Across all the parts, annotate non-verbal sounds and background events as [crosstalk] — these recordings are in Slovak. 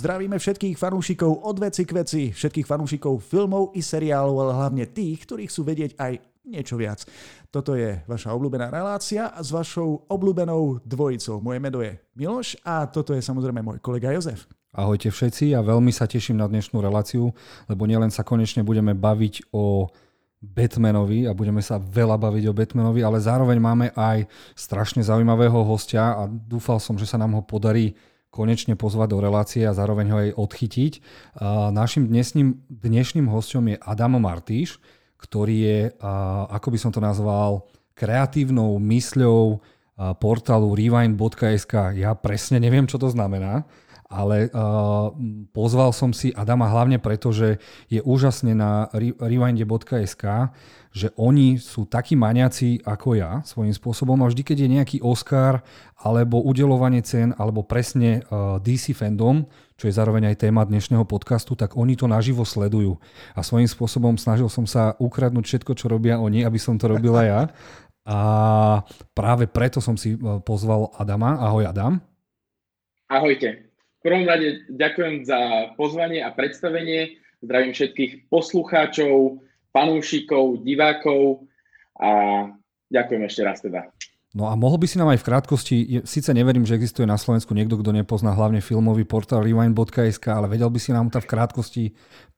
Zdravíme všetkých fanúšikov od veci k veci, všetkých fanúšikov filmov i seriálov, ale hlavne tých, ktorí chcú vedieť aj niečo viac. Toto je vaša obľúbená relácia s vašou obľúbenou dvojicou. Moje meno je Miloš a toto je samozrejme môj kolega Jozef. Ahojte všetci a veľmi sa teším na dnešnú reláciu, lebo nielen sa konečne budeme baviť o Batmanovi a budeme sa veľa baviť o Batmanovi, ale zároveň máme aj strašne zaujímavého hostia a dúfal som, že sa nám ho podarí konečne pozvať do relácie a zároveň ho aj odchytiť. Našim dnešným, dnešným hostom je Adam Martíš, ktorý je, ako by som to nazval, kreatívnou mysľou portálu rewind.sk. Ja presne neviem, čo to znamená, ale uh, pozval som si Adama hlavne preto, že je úžasne na rewinde.sk, že oni sú takí maniaci ako ja svojím spôsobom a vždy, keď je nejaký Oscar alebo udelovanie cen alebo presne uh, DC fandom, čo je zároveň aj téma dnešného podcastu, tak oni to naživo sledujú. A svojím spôsobom snažil som sa ukradnúť všetko, čo robia oni, aby som to robila ja. A práve preto som si pozval Adama. Ahoj Adam. Ahojte. Prvom rade ďakujem za pozvanie a predstavenie. Zdravím všetkých poslucháčov, fanúšikov, divákov a ďakujem ešte raz teda. No a mohol by si nám aj v krátkosti, síce neverím, že existuje na Slovensku niekto, kto nepozná hlavne filmový portál rewind.sk, ale vedel by si nám to v krátkosti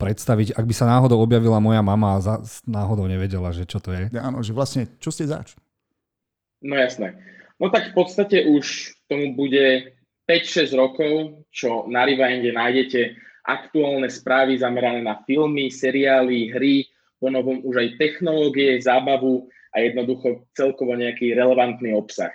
predstaviť, ak by sa náhodou objavila moja mama a za, náhodou nevedela, že čo to je. Ja, áno, že vlastne, čo ste zač? No jasné. No tak v podstate už tomu bude 5-6 rokov, čo na Rewinde nájdete aktuálne správy zamerané na filmy, seriály, hry, ponovom už aj technológie, zábavu a jednoducho celkovo nejaký relevantný obsah.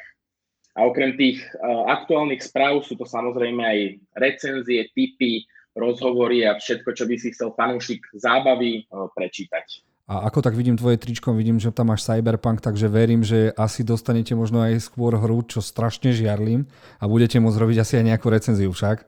A okrem tých uh, aktuálnych správ sú to samozrejme aj recenzie, tipy, rozhovory a všetko, čo by si chcel fanúšik zábavy uh, prečítať. A ako tak vidím tvoje tričko, vidím, že tam máš Cyberpunk, takže verím, že asi dostanete možno aj skôr hru, čo strašne žiarlim a budete môcť robiť asi aj nejakú recenziu však.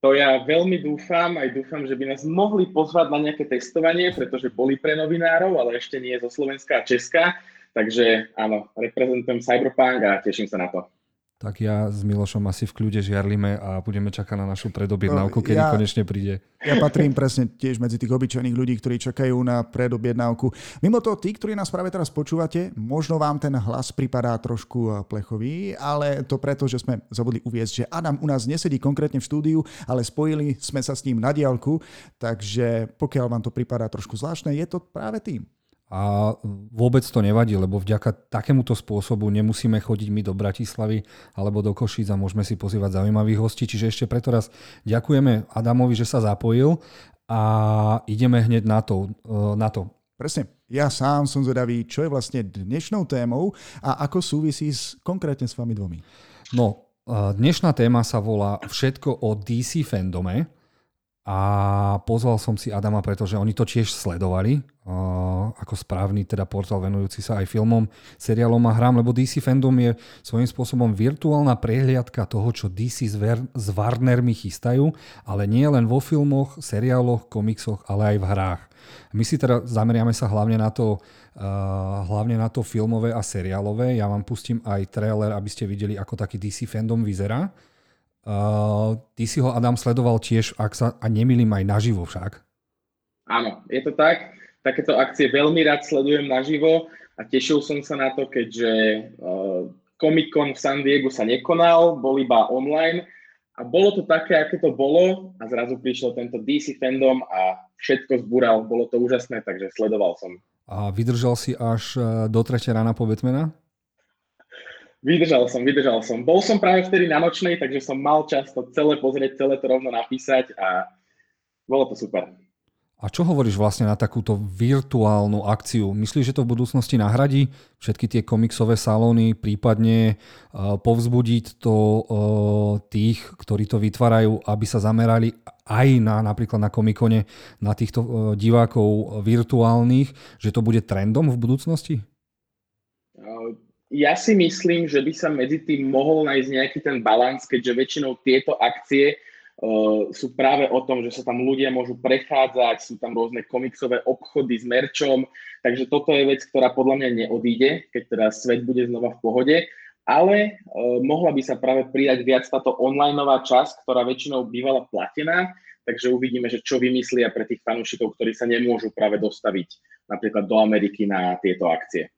To ja veľmi dúfam, aj dúfam, že by nás mohli pozvať na nejaké testovanie, pretože boli pre novinárov, ale ešte nie zo Slovenska a Česka. Takže áno, reprezentujem Cyberpunk a teším sa na to tak ja s Milošom asi v kľude žiarlime a budeme čakať na našu predobjednávku, kedy ja, konečne príde. Ja patrím presne tiež medzi tých obyčajných ľudí, ktorí čakajú na predobjednávku. Mimo toho, tí, ktorí nás práve teraz počúvate, možno vám ten hlas pripadá trošku eh, plechový, ale to preto, že sme zabudli uviezť, že Adam u nás nesedí konkrétne v štúdiu, ale spojili sme sa s ním na diálku, takže pokiaľ vám to pripadá trošku zvláštne, je to práve tým. A vôbec to nevadí, lebo vďaka takémuto spôsobu nemusíme chodiť my do Bratislavy alebo do Košíc a môžeme si pozývať zaujímavých hostí. Čiže ešte preto raz ďakujeme Adamovi, že sa zapojil a ideme hneď na to. E, na to. Presne. Ja sám som zvedavý, čo je vlastne dnešnou témou a ako súvisí s, konkrétne s vami dvomi. No, e, dnešná téma sa volá Všetko o DC fandome a pozval som si Adama, pretože oni to tiež sledovali ako správny teda portál venujúci sa aj filmom, seriálom a hrám, lebo DC Fandom je svojím spôsobom virtuálna prehliadka toho, čo DC s, Ver- Warnermi chystajú, ale nie len vo filmoch, seriáloch, komiksoch, ale aj v hrách. My si teda zameriame sa hlavne na to, hlavne na to filmové a seriálové. Ja vám pustím aj trailer, aby ste videli, ako taký DC Fandom vyzerá. Uh, ty si ho, Adam, sledoval tiež, ak sa, a nemilím aj naživo však. Áno, je to tak. Takéto akcie veľmi rád sledujem naživo a tešil som sa na to, keďže uh, Comic Con v San Diego sa nekonal, bol iba online a bolo to také, aké to bolo a zrazu prišiel tento DC fandom a všetko zbúral, bolo to úžasné, takže sledoval som. A vydržal si až do 3 rána po Batmana? Vydržal som, vydržal som. Bol som práve vtedy na nočnej, takže som mal čas to celé pozrieť, celé to rovno napísať a bolo to super. A čo hovoríš vlastne na takúto virtuálnu akciu? Myslíš, že to v budúcnosti nahradí všetky tie komiksové salóny, prípadne uh, povzbudiť to uh, tých, ktorí to vytvárajú, aby sa zamerali aj na napríklad na komikone, na týchto uh, divákov virtuálnych, že to bude trendom v budúcnosti? Ja si myslím, že by sa medzi tým mohol nájsť nejaký ten balans, keďže väčšinou tieto akcie uh, sú práve o tom, že sa tam ľudia môžu prechádzať, sú tam rôzne komiksové obchody s merčom, takže toto je vec, ktorá podľa mňa neodíde, keď teda svet bude znova v pohode. ale uh, mohla by sa práve pridať viac táto onlineová časť, ktorá väčšinou bývala platená, takže uvidíme, že čo vymyslia pre tých fanúšikov, ktorí sa nemôžu práve dostaviť napríklad do Ameriky na tieto akcie.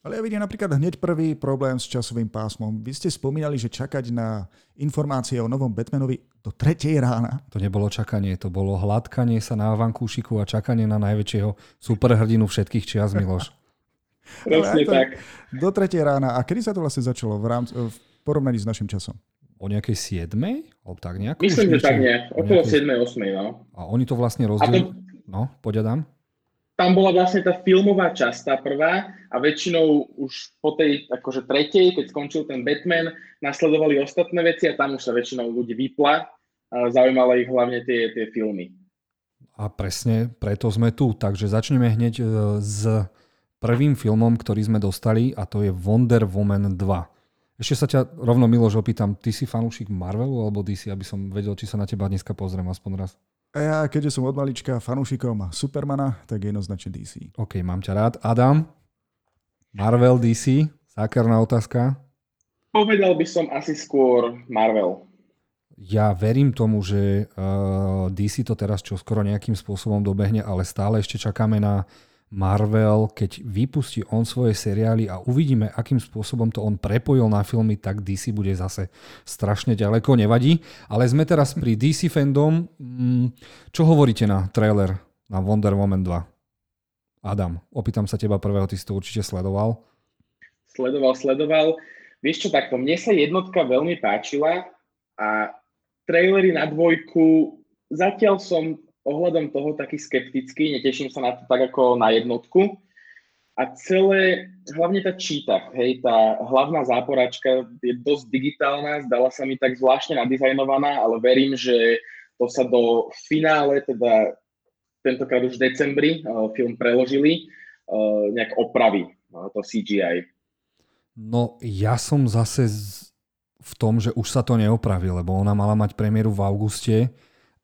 Ale ja vidím napríklad hneď prvý problém s časovým pásmom. Vy ste spomínali, že čakať na informácie o novom Batmanovi do 3 rána. To nebolo čakanie, to bolo hladkanie sa na vankúšiku a čakanie na najväčšieho superhrdinu všetkých čias, Miloš. [laughs] Presne tak. Do 3 rána. A kedy sa to vlastne začalo v, rámci, v porovnaní s našim časom? O nejakej 7. Alebo tak nejak? Myslím, že tak nie. Okolo nejakej... 7. 8. No. A oni to vlastne rozdielili. To... No, poďadám tam bola vlastne tá filmová časť, tá prvá, a väčšinou už po tej akože tretej, keď skončil ten Batman, nasledovali ostatné veci a tam už sa väčšinou ľudí vypla. A zaujímalo ich hlavne tie, tie filmy. A presne preto sme tu. Takže začneme hneď e, s prvým filmom, ktorý sme dostali a to je Wonder Woman 2. Ešte sa ťa rovno Miloš opýtam, ty si fanúšik Marvelu alebo DC, aby som vedel, či sa na teba dneska pozriem aspoň raz. A ja, keďže som od malička fanúšikom Supermana, tak jednoznačne DC. OK, mám ťa rád. Adam? Marvel, DC? Zákerná otázka? Povedal by som asi skôr Marvel. Ja verím tomu, že uh, DC to teraz čo skoro nejakým spôsobom dobehne, ale stále ešte čakáme na Marvel, keď vypustí on svoje seriály a uvidíme, akým spôsobom to on prepojil na filmy, tak DC bude zase strašne ďaleko, nevadí. Ale sme teraz pri DC fandom. Mm, čo hovoríte na trailer na Wonder Woman 2? Adam, opýtam sa teba prvého, ty si to určite sledoval. Sledoval, sledoval. Vieš čo, takto, mne sa jednotka veľmi páčila a trailery na dvojku, zatiaľ som ohľadom toho taký skeptický, neteším sa na to tak ako na jednotku. A celé, hlavne tá číta, hej, tá hlavná záporačka je dosť digitálna, zdala sa mi tak zvláštne nadizajnovaná, ale verím, že to sa do finále, teda tentokrát už v decembri, uh, film preložili, uh, nejak opraví uh, to CGI. No ja som zase v tom, že už sa to neopraví, lebo ona mala mať premiéru v auguste,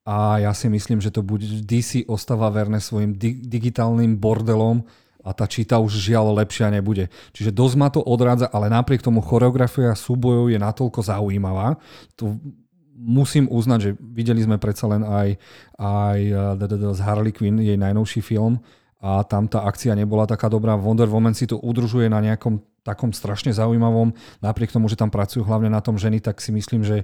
a ja si myslím, že to bude DC ostáva verné svojim di- digitálnym bordelom a tá číta už žiaľ lepšia nebude. Čiže dosť ma to odrádza, ale napriek tomu choreografia súbojov je natoľko zaujímavá. Tu musím uznať, že videli sme predsa len aj, aj z Harley Quinn, jej najnovší film a tam tá akcia nebola taká dobrá. Wonder Woman si to udržuje na nejakom takom strašne zaujímavom, napriek tomu, že tam pracujú hlavne na tom ženy, tak si myslím, že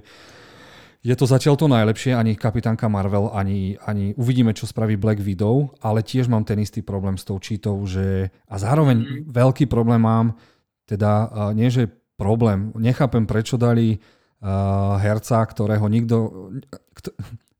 je to zatiaľ to najlepšie, ani kapitánka Marvel, ani, ani uvidíme, čo spraví Black Widow, ale tiež mám ten istý problém s tou čítou, že a zároveň mm-hmm. veľký problém mám, teda nie že problém, nechápem prečo dali uh, herca, ktorého nikto,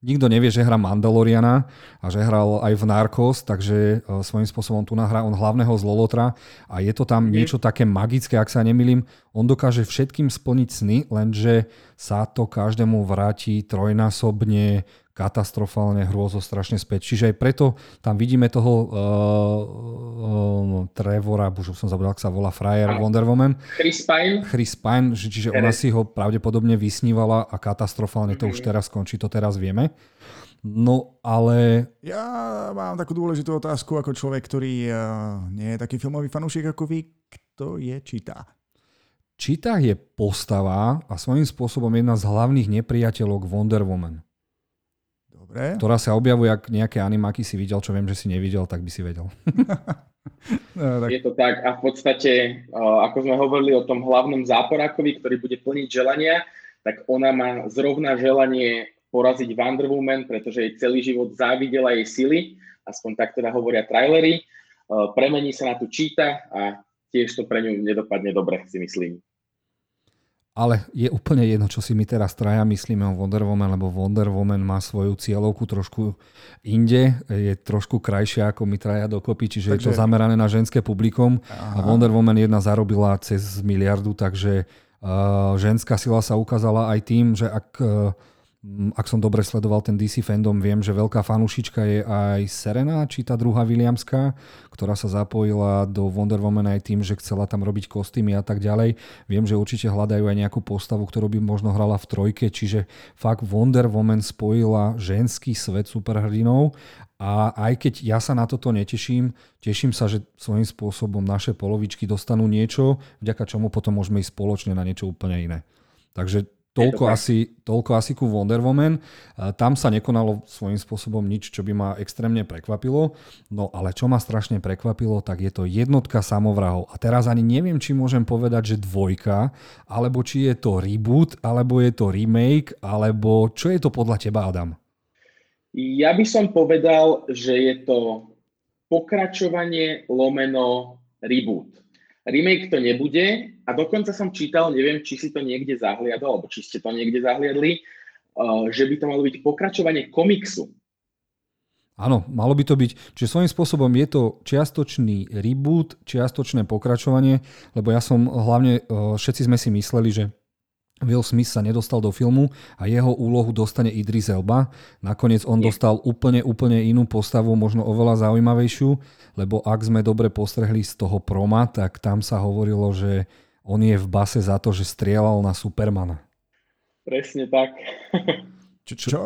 nikto nevie, že hrá Mandaloriana a že hral aj v Narcos, takže e, svojím spôsobom tu nahrá on hlavného zlolotra a je to tam niečo také magické, ak sa nemýlim. On dokáže všetkým splniť sny, lenže sa to každému vráti trojnásobne katastrofálne hrôzo strašne späť. Čiže aj preto tam vidíme toho uh, uh, Trevora, už som zabudol, ak sa volá Frajer Wonder Woman. Chris Pine. Chris Pine, že, čiže ona si ho pravdepodobne vysnívala a katastrofálne to mm-hmm. už mhm. teraz skončí, to teraz vieme. No ale... Ja mám takú dôležitú otázku ako človek, ktorý uh, nie je taký filmový fanúšik ako vy. Kto je Čita? Čita je postava a svojím spôsobom jedna z hlavných nepriateľok Wonder Woman. Dobre. ktorá sa objavuje, ak nejaké animáky si videl, čo viem, že si nevidel, tak by si vedel. [laughs] no, tak. Je to tak a v podstate, ako sme hovorili o tom hlavnom záporákovi, ktorý bude plniť želania, tak ona má zrovna želanie poraziť Wonder Woman, pretože jej celý život závidela jej sily, aspoň tak teda hovoria trailery. Premení sa na tú číta a tiež to pre ňu nedopadne dobre, si myslím. Ale je úplne jedno, čo si my teraz traja myslíme o Wonder Woman, lebo Wonder Woman má svoju cieľovku trošku inde, je trošku krajšia ako my traja dokopy, čiže takže... je to zamerané na ženské publikum Aha. a Wonder Woman jedna zarobila cez miliardu, takže uh, ženská sila sa ukázala aj tým, že ak uh, ak som dobre sledoval ten DC fandom, viem, že veľká fanúšička je aj Serena, či tá druhá Williamská, ktorá sa zapojila do Wonder Woman aj tým, že chcela tam robiť kostýmy a tak ďalej. Viem, že určite hľadajú aj nejakú postavu, ktorú by možno hrala v trojke, čiže fakt Wonder Woman spojila ženský svet superhrdinov A aj keď ja sa na toto neteším, teším sa, že svojím spôsobom naše polovičky dostanú niečo, vďaka čomu potom môžeme ísť spoločne na niečo úplne iné. Takže Toľko asi, toľko asi ku Wonder Woman. Tam sa nekonalo svojím spôsobom nič, čo by ma extrémne prekvapilo. No ale čo ma strašne prekvapilo, tak je to jednotka samovrahov. A teraz ani neviem, či môžem povedať, že dvojka, alebo či je to reboot, alebo je to remake, alebo čo je to podľa teba, Adam? Ja by som povedal, že je to pokračovanie lomeno reboot. Remake to nebude a dokonca som čítal, neviem, či si to niekde zahliadol, alebo či ste to niekde zahliadli, uh, že by to malo byť pokračovanie komiksu. Áno, malo by to byť. Čiže svojím spôsobom je to čiastočný reboot, čiastočné pokračovanie, lebo ja som hlavne, uh, všetci sme si mysleli, že Will Smith sa nedostal do filmu a jeho úlohu dostane Idris Elba. Nakoniec on dostal úplne, úplne inú postavu, možno oveľa zaujímavejšiu, lebo ak sme dobre postrehli z toho proma, tak tam sa hovorilo, že on je v base za to, že strieľal na Supermana. Presne tak. čo? čo?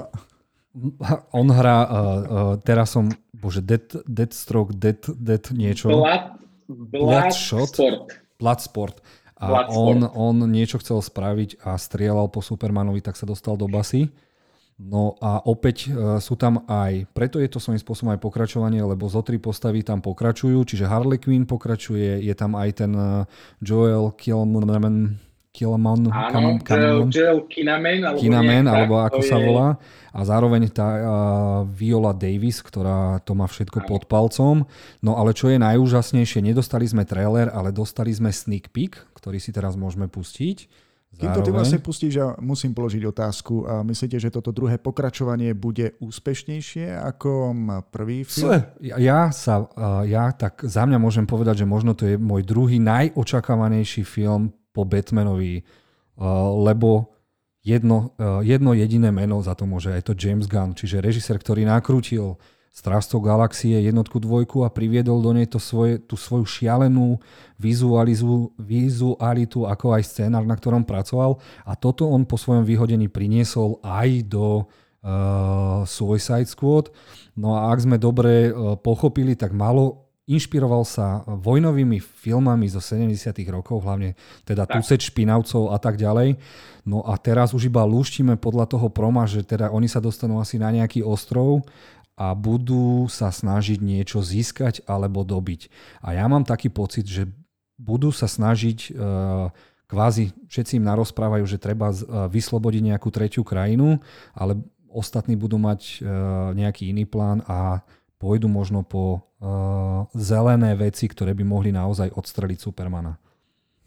On hrá, uh, uh, teraz som, bože, Dead, Deadstroke, Dead, Dead niečo. Blood, Blood, Bloodshot? Sport. Bloodsport a on, on niečo chcel spraviť a strieľal po Supermanovi, tak sa dostal do basy. No a opäť e, sú tam aj, preto je to svojím spôsobom aj pokračovanie, lebo zo tri postavy tam pokračujú, čiže Harley Quinn pokračuje, je tam aj ten e, Joel Kilman, Kilman, Áno, Joel Kinaman, alebo, Kinaman, alebo ako sa volá. A zároveň tá uh, Viola Davis, ktorá to má všetko Áno. pod palcom. No ale čo je najúžasnejšie, nedostali sme trailer, ale dostali sme sneak peek, ktorý si teraz môžeme pustiť. Zároveň. Kým to ty vlastne pustíš, ja musím položiť otázku. A myslíte, že toto druhé pokračovanie bude úspešnejšie ako prvý film? Ja, sa, ja tak za mňa môžem povedať, že možno to je môj druhý najočakávanejší film po Batmanovi, lebo jedno, jedno jediné meno za to môže, aj to James Gunn, čiže režisér, ktorý nakrútil Strážcov galaxie jednotku, dvojku a priviedol do nej to svoje, tú svoju šialenú vizualizu, vizualitu, ako aj scénar, na ktorom pracoval. A toto on po svojom vyhodení priniesol aj do uh, Suicide Squad. No a ak sme dobre uh, pochopili, tak malo inšpiroval sa vojnovými filmami zo 70 rokov, hlavne teda Tuceč špinavcov a tak ďalej. No a teraz už iba lúštime podľa toho proma, že teda oni sa dostanú asi na nejaký ostrov a budú sa snažiť niečo získať alebo dobiť. A ja mám taký pocit, že budú sa snažiť e, kvázi, všetci im narozprávajú, že treba e, vyslobodiť nejakú tretiu krajinu, ale ostatní budú mať e, nejaký iný plán a pôjdu možno po zelené veci, ktoré by mohli naozaj odstreliť Supermana.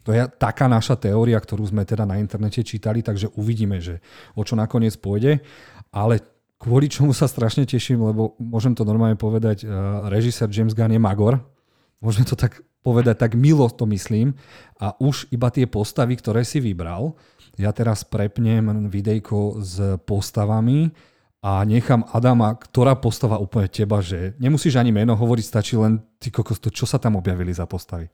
To je taká naša teória, ktorú sme teda na internete čítali, takže uvidíme, že o čo nakoniec pôjde. Ale kvôli čomu sa strašne teším, lebo môžem to normálne povedať, uh, režisér James Gunn je Magor. Môžeme to tak povedať, tak milo to myslím. A už iba tie postavy, ktoré si vybral, ja teraz prepnem videjko s postavami a nechám Adama, ktorá postava úplne teba, že nemusíš ani meno hovoriť, stačí len ty kokos, to, čo sa tam objavili za postavy.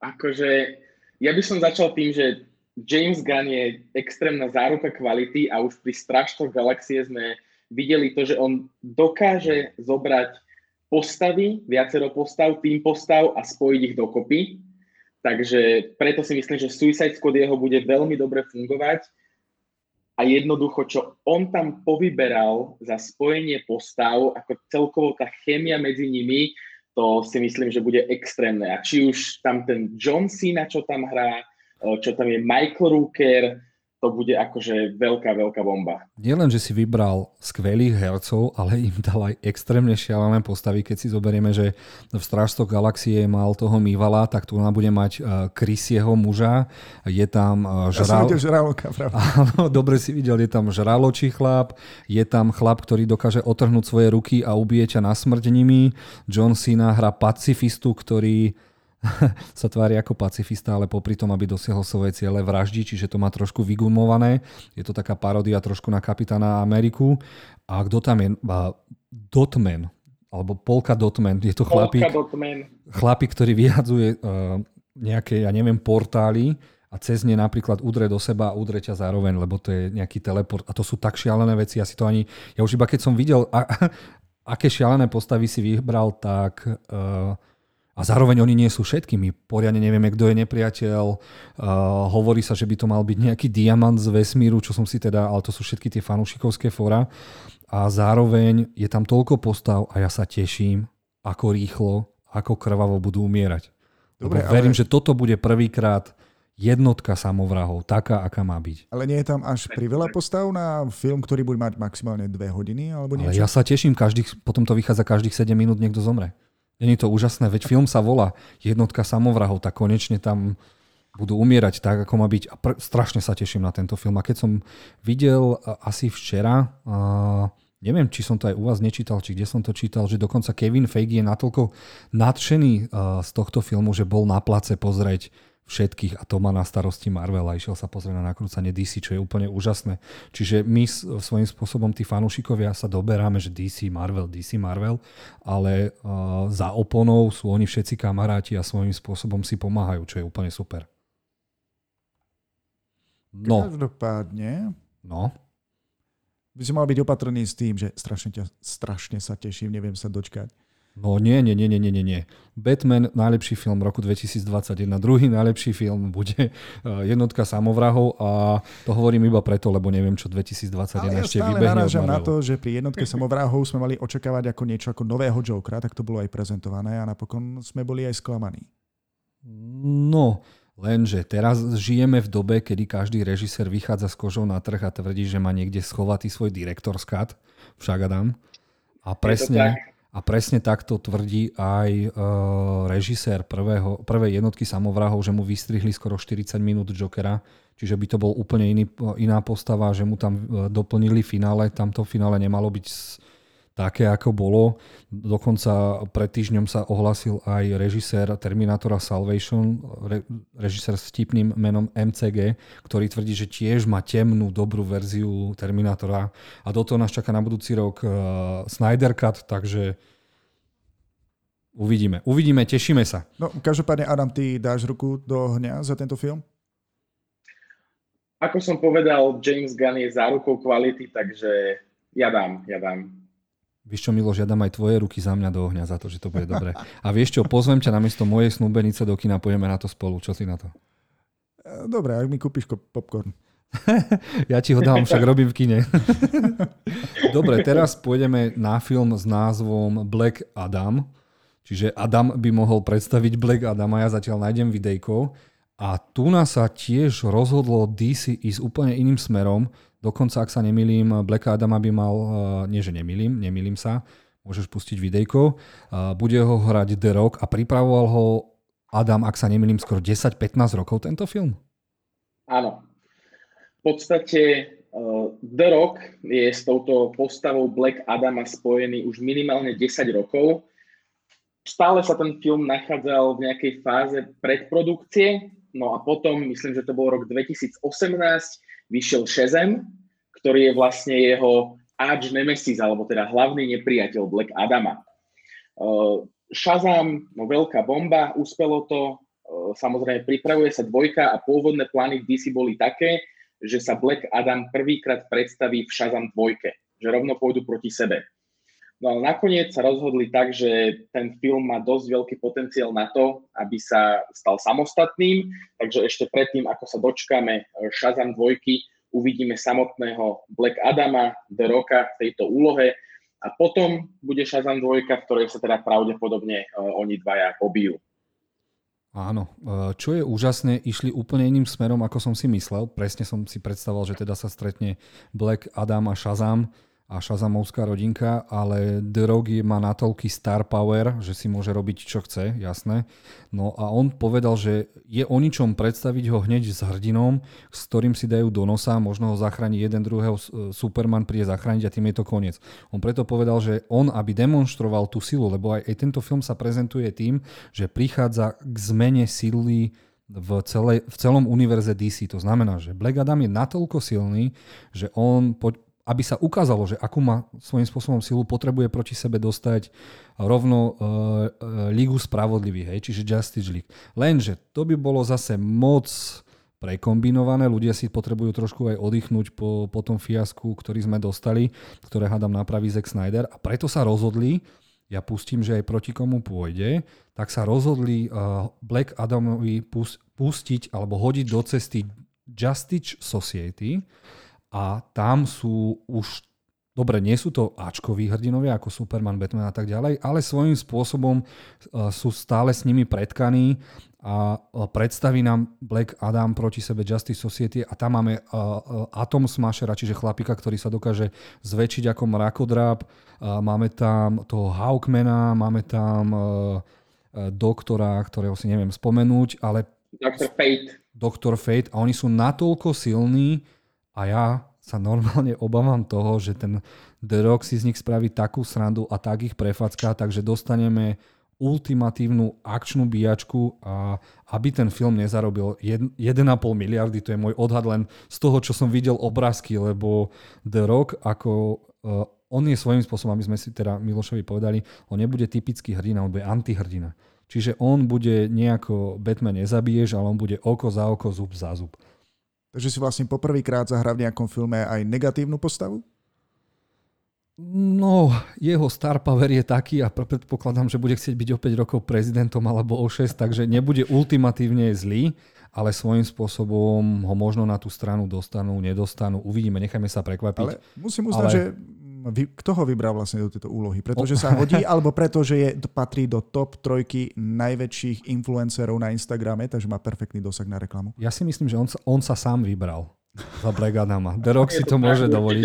Akože, ja by som začal tým, že James Gunn je extrémna záruka kvality a už pri Straštoch galaxie sme videli to, že on dokáže zobrať postavy, viacero postav, tým postav a spojiť ich dokopy. Takže preto si myslím, že Suicide Squad jeho bude veľmi dobre fungovať. A jednoducho, čo on tam povyberal za spojenie postav, ako celkovo tá chémia medzi nimi, to si myslím, že bude extrémne. A či už tam ten John Cena, čo tam hrá, čo tam je Michael Rooker, to bude akože veľká, veľká bomba. Nie len, že si vybral skvelých hercov, ale im dal aj extrémne šialené postavy. Keď si zoberieme, že v Strážstok galaxie mal toho Mývala, tak tu nám bude mať Chrisieho muža. Je tam žral... Ja som videl žraloka, pravda. [laughs] Áno, dobre si videl, je tam žraločí chlap, je tam chlap, ktorý dokáže otrhnúť svoje ruky a ubije ťa na smrť nimi. John Cena hra pacifistu, ktorý [laughs] sa tvári ako pacifista, ale popri tom, aby dosiahol svoje ciele vraždí, čiže to má trošku vygumované. Je to taká paródia trošku na kapitána Ameriku. A kto tam je? Dotman, alebo Polka Dotman. Je to chlapík, chlapík ktorý vyhadzuje uh, nejaké, ja neviem, portály a cez ne napríklad udre do seba a udre ťa zároveň, lebo to je nejaký teleport. A to sú tak šialené veci, ja si to ani... Ja už iba keď som videl a, [laughs] aké šialené postavy si vybral, tak uh, a zároveň oni nie sú všetky. My poriadne nevieme, kto je nepriateľ. Uh, hovorí sa, že by to mal byť nejaký diamant z vesmíru, čo som si teda, ale to sú všetky tie fanúšikovské fora. A zároveň je tam toľko postav a ja sa teším, ako rýchlo, ako krvavo budú umierať. Dobre, Lebo verím, ale... že toto bude prvýkrát jednotka samovrahov, taká, aká má byť. Ale nie je tam až priveľa postav na film, ktorý bude mať maximálne dve hodiny? Alebo niečo? Ale ja sa teším, každých, potom to vychádza každých 7 minút, niekto zomre. Není to úžasné, veď film sa volá Jednotka samovrahov, tak konečne tam budú umierať tak, ako má byť. A pr- strašne sa teším na tento film. A keď som videl asi včera, uh, neviem, či som to aj u vás nečítal, či kde som to čítal, že dokonca Kevin Feige je natoľko nadšený z tohto filmu, že bol na place pozrieť všetkých a to má na starosti Marvel a išiel sa pozrieť na nakrúcanie DC, čo je úplne úžasné. Čiže my svojím spôsobom, tí fanúšikovia sa doberáme, že DC, Marvel, DC, Marvel, ale uh, za oponou sú oni všetci kamaráti a svojím spôsobom si pomáhajú, čo je úplne super. No. Každopádne. No. By si mal byť opatrný s tým, že strašne, ťa, strašne sa teším, neviem sa dočkať. No nie, nie, nie, nie, nie, nie. Batman, najlepší film roku 2021. Druhý najlepší film bude eh, jednotka samovrahov a to hovorím iba preto, lebo neviem, čo 2021 Ale ešte ja vybehne narážam na to, že pri jednotke samovrahov sme mali očakávať ako niečo ako nového Jokera, tak to bolo aj prezentované a napokon sme boli aj sklamaní. No, Lenže teraz žijeme v dobe, kedy každý režisér vychádza s kožou na trh a tvrdí, že má niekde schovatý svoj direktor skat, však Adam. A presne, a presne takto tvrdí aj uh, režisér prvého, prvej jednotky samovrahov, že mu vystrihli skoro 40 minút Jokera, čiže by to bol úplne iný, iná postava, že mu tam uh, doplnili finále, tamto finále nemalo byť také, ako bolo. Dokonca pred týždňom sa ohlasil aj režisér Terminatora Salvation, re, režisér s vtipným menom MCG, ktorý tvrdí, že tiež má temnú, dobrú verziu Terminatora a do toho nás čaká na budúci rok uh, Snyder Cut, takže uvidíme. Uvidíme, tešíme sa. No, každopádne, Adam, ty dáš ruku do ohňa za tento film? Ako som povedal, James Gunn je zárukou kvality, takže ja dám, ja dám. Vieš čo, Milo, žiadam aj tvoje ruky za mňa do ohňa, za to, že to bude dobre. A vieš čo, pozvem ťa namiesto mojej snúbenice do kina, pojeme na to spolu. Čo si na to? E, dobre, ak mi kúpiš popcorn. [laughs] ja ti ho dám, však robím v kine. [laughs] dobre, teraz pôjdeme na film s názvom Black Adam. Čiže Adam by mohol predstaviť Black Adama, ja zatiaľ nájdem videjko. A tu nás sa tiež rozhodlo DC ísť úplne iným smerom. Dokonca, ak sa nemýlim, Black Adama by mal, eh, nie že nemýlim, nemýlim sa, môžeš pustiť videjko, eh, bude ho hrať The Rock a pripravoval ho Adam, ak sa nemýlim, skoro 10-15 rokov tento film? Áno. V podstate uh, The Rock je s touto postavou Black Adama spojený už minimálne 10 rokov. Stále sa ten film nachádzal v nejakej fáze predprodukcie, no a potom, myslím, že to bol rok 2018, vyšiel Shazam, ktorý je vlastne jeho arch nemesis, alebo teda hlavný nepriateľ Black Adama. Uh, Shazam, no veľká bomba, uspelo to, uh, samozrejme pripravuje sa dvojka a pôvodné plány v DC boli také, že sa Black Adam prvýkrát predstaví v Shazam dvojke, že rovno pôjdu proti sebe. No ale nakoniec sa rozhodli tak, že ten film má dosť veľký potenciál na to, aby sa stal samostatným, takže ešte predtým, ako sa dočkáme eh, Shazam dvojky, uvidíme samotného Black Adama, The Rocka v tejto úlohe a potom bude Shazam dvojka, v ktorej sa teda pravdepodobne uh, oni dvaja pobijú. Áno, eh, čo je úžasné, išli úplne iným smerom, ako som si myslel. Presne som si predstavoval, že teda sa stretne Black Adam a Shazam a šazamovská rodinka, ale The Rock má natoľký star power, že si môže robiť čo chce, jasné. No a on povedal, že je o ničom predstaviť ho hneď s hrdinom, s ktorým si dajú do nosa, možno ho zachráni jeden druhého, Superman príde zachrániť a tým je to koniec. On preto povedal, že on, aby demonstroval tú silu, lebo aj, aj tento film sa prezentuje tým, že prichádza k zmene sily v, celej, v celom univerze DC. To znamená, že Black Adam je natoľko silný, že on po, aby sa ukázalo, že akú má svojím spôsobom silu, potrebuje proti sebe dostať rovno uh, uh, Ligu spravodlivých, hej, čiže Justice League. Lenže to by bolo zase moc prekombinované. Ľudia si potrebujú trošku aj oddychnúť po, po tom fiasku, ktorý sme dostali, ktoré hádam napraví Zack Snyder. A preto sa rozhodli, ja pustím, že aj proti komu pôjde, tak sa rozhodli uh, Black Adamovi pustiť alebo hodiť do cesty Justice Society a tam sú už Dobre, nie sú to Ačkoví hrdinovia ako Superman, Batman a tak ďalej, ale svojím spôsobom uh, sú stále s nimi predkaní a uh, predstaví nám Black Adam proti sebe Justice Society a tam máme uh, Atom Smashera, čiže chlapika, ktorý sa dokáže zväčšiť ako mrakodrap, máme tam toho Hawkmana, máme tam doktora, ktorého si neviem spomenúť, ale... Dr. Fate. Dr. Fate a oni sú natoľko silní a ja sa normálne [laughs] obávam toho, že ten The Rock si z nich spraví takú srandu a tak ich prefacká, takže dostaneme ultimatívnu akčnú bíjačku a aby ten film nezarobil 1,5 miliardy, to je môj odhad len z toho, čo som videl obrázky, lebo The Rock ako uh, on je svojím spôsobom, aby sme si teda Milošovi povedali, on nebude typický hrdina, on bude antihrdina. Čiže on bude nejako Batman nezabiješ, ale on bude oko za oko, zub za zub. Takže si vlastne poprvýkrát zahrá v nejakom filme aj negatívnu postavu? No, jeho star power je taký a predpokladám, že bude chcieť byť o 5 rokov prezidentom alebo o 6, takže nebude ultimatívne zlý, ale svojím spôsobom ho možno na tú stranu dostanú, nedostanú. Uvidíme, nechajme sa prekvapiť. Ale musím uznať, ale... že kto ho vybral vlastne do tejto úlohy? Pretože sa hodí, [laughs] alebo preto, že je, patrí do top trojky najväčších influencerov na Instagrame, takže má perfektný dosah na reklamu? Ja si myslím, že on sa, on sa sám vybral za Black Adama. The Rock si to [laughs] môže dovoliť.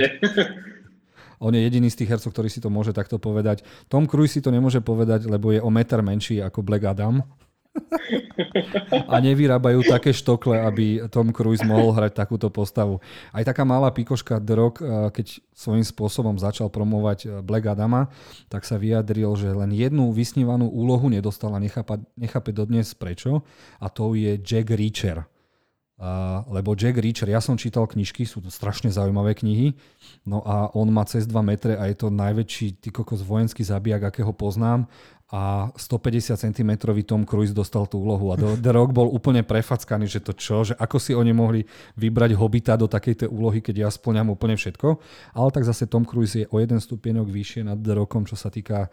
On je jediný z tých hercov, ktorý si to môže takto povedať. Tom Cruise si to nemôže povedať, lebo je o meter menší ako Black Adam [laughs] a nevyrábajú také štokle, aby Tom Cruise mohol hrať takúto postavu. Aj taká malá pikoška The Rock, keď svojím spôsobom začal promovať eh, Black Adama, tak sa vyjadril, že len jednu vysnívanú úlohu nedostal a nechápe, nechápe dodnes prečo a to je Jack Reacher. Uh, lebo Jack Reacher, ja som čítal knižky, sú to strašne zaujímavé knihy, no a on má cez 2 metre a je to najväčší ty kokos vojenský zabijak, akého poznám a 150 cm Tom Cruise dostal tú úlohu a The Rock bol úplne prefackaný, že to čo, že ako si oni mohli vybrať hobita do takejto úlohy, keď ja splňam úplne všetko. Ale tak zase Tom Cruise je o jeden stupienok vyššie nad The Rockom, čo sa týka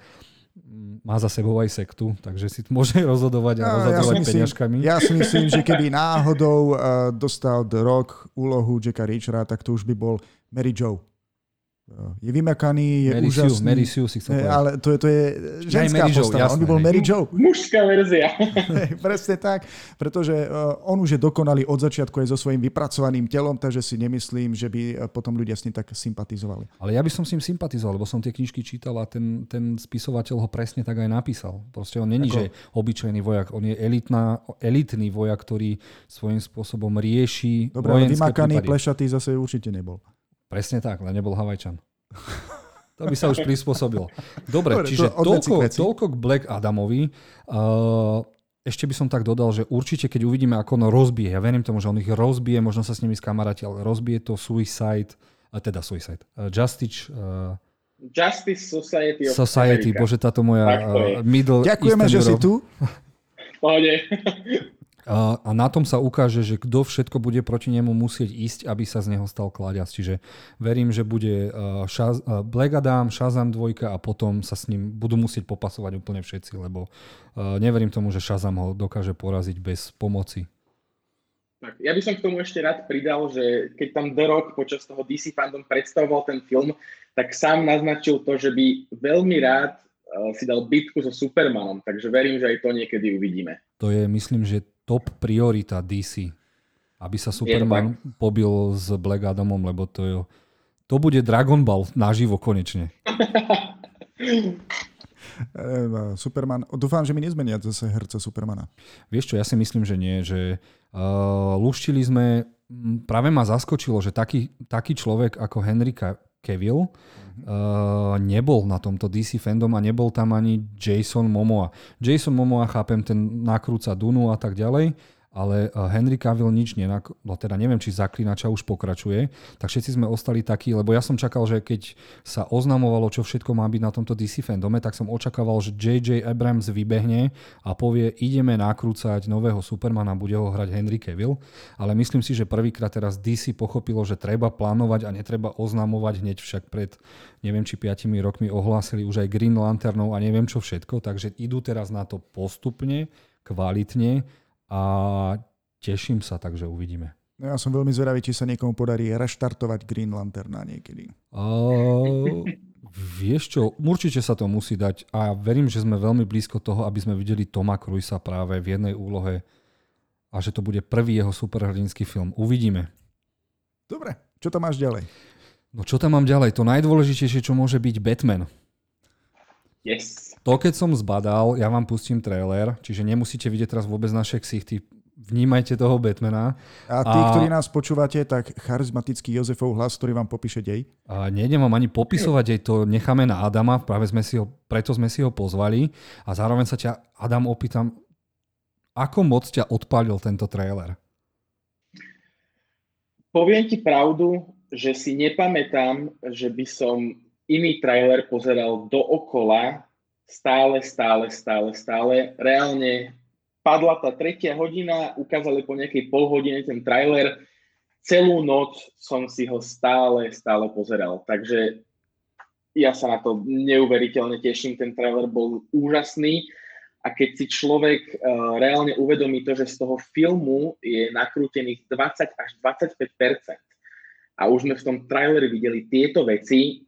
mm, má za sebou aj sektu, takže si môže rozhodovať a no, rozhodovať ja peňažkami. Ja si myslím, že keby náhodou uh, dostal The Rock úlohu Jacka Richera, tak to už by bol Mary Joe. Je vymakaný, je Mary úžasný. Sue, Mary Sue si chcel Ale to je, to je ženská Mary postava. jasné, on by bol Mary Joe. Mužská verzia. [laughs] Presne tak, pretože uh, on už je dokonalý od začiatku aj so svojím vypracovaným telom, takže si nemyslím, že by uh, potom ľudia s ním tak sympatizovali. Ale ja by som s ním sympatizoval, lebo som tie knižky čítal a ten, ten spisovateľ ho presne tak aj napísal. Proste on není, Ako? že obyčajný vojak, on je elitná, elitný vojak, ktorý svojím spôsobom rieši Dobre, ale vymakaný, prípady. plešatý zase určite nebol. Presne tak, len nebol Havajčan. To by sa už prispôsobilo. Dobre, Dobre čiže to toľko, toľko k Black Adamovi. Uh, ešte by som tak dodal, že určite keď uvidíme, ako on rozbije, ja verím tomu, že on ich rozbije, možno sa s nimi skamaráti, ale rozbije to Suicide, uh, teda Suicide, uh, Justice, uh, Justice Society of Society, America. bože, táto moja uh, middle Ďakujeme, Eastern že Europe. si tu. Pohode. [laughs] a na tom sa ukáže, že kto všetko bude proti nemu musieť ísť, aby sa z neho stal kladiac. Čiže verím, že bude Shaz- Black Adam, Shazam 2 a potom sa s ním budú musieť popasovať úplne všetci, lebo neverím tomu, že Shazam ho dokáže poraziť bez pomoci. Tak, ja by som k tomu ešte rád pridal, že keď tam The Rock počas toho DC fandom predstavoval ten film, tak sám naznačil to, že by veľmi rád si dal bitku so Supermanom, takže verím, že aj to niekedy uvidíme. To je, myslím, že top priorita DC. Aby sa Superman pobil s Black Adamom, lebo to je, to bude Dragon Ball naživo konečne. Superman, dúfam, že mi nezmenia zase herce Supermana. Vieš čo, ja si myslím, že nie, že uh, luštili sme, práve ma zaskočilo, že taký, taký človek ako Henry Cavill uh, nebol na tomto DC fandom a nebol tam ani Jason Momoa. Jason Momoa, chápem, ten nakrúca Dunu a tak ďalej, ale eh, Henry Cavill nič nenak... No teda neviem, či zaklinača už pokračuje, tak všetci sme ostali takí, lebo ja som čakal, že keď sa oznamovalo, čo všetko má byť na tomto DC fandome, tak som očakával, že J.J. Abrams vybehne a povie, ideme nakrúcať nového Supermana, bude ho hrať Henry Cavill, ale myslím si, že prvýkrát teraz DC pochopilo, že treba plánovať a netreba oznamovať hneď však pred neviem či 5 rokmi ohlásili už aj Green Lanternov a neviem čo všetko, takže idú teraz na to postupne, kvalitne a teším sa, takže uvidíme. No ja som veľmi zvedavý, či sa niekomu podarí reštartovať Green Lanterna niekedy. Uh, vieš čo, určite sa to musí dať a verím, že sme veľmi blízko toho, aby sme videli Toma Cruisa práve v jednej úlohe a že to bude prvý jeho superhrdinský film. Uvidíme. Dobre, čo tam máš ďalej? No čo tam mám ďalej? To najdôležitejšie, čo môže byť Batman. Yes. To, keď som zbadal, ja vám pustím trailer, čiže nemusíte vidieť teraz vôbec naše ksichty. Vnímajte toho Batmana. A tí, a... ktorí nás počúvate, tak charizmatický Jozefov hlas, ktorý vám popíše dej. A nejdem vám ani popísovať dej, to necháme na Adama, práve sme si ho, preto sme si ho pozvali. A zároveň sa ťa, Adam, opýtam, ako moc ťa odpálil tento trailer? Poviem ti pravdu, že si nepamätám, že by som iný trailer pozeral dookola, stále, stále, stále, stále. Reálne padla tá tretia hodina, ukázali po nejakej pol hodine ten trailer, celú noc som si ho stále, stále pozeral. Takže ja sa na to neuveriteľne teším, ten trailer bol úžasný a keď si človek uh, reálne uvedomí to, že z toho filmu je nakrútených 20 až 25% a už sme v tom traileri videli tieto veci,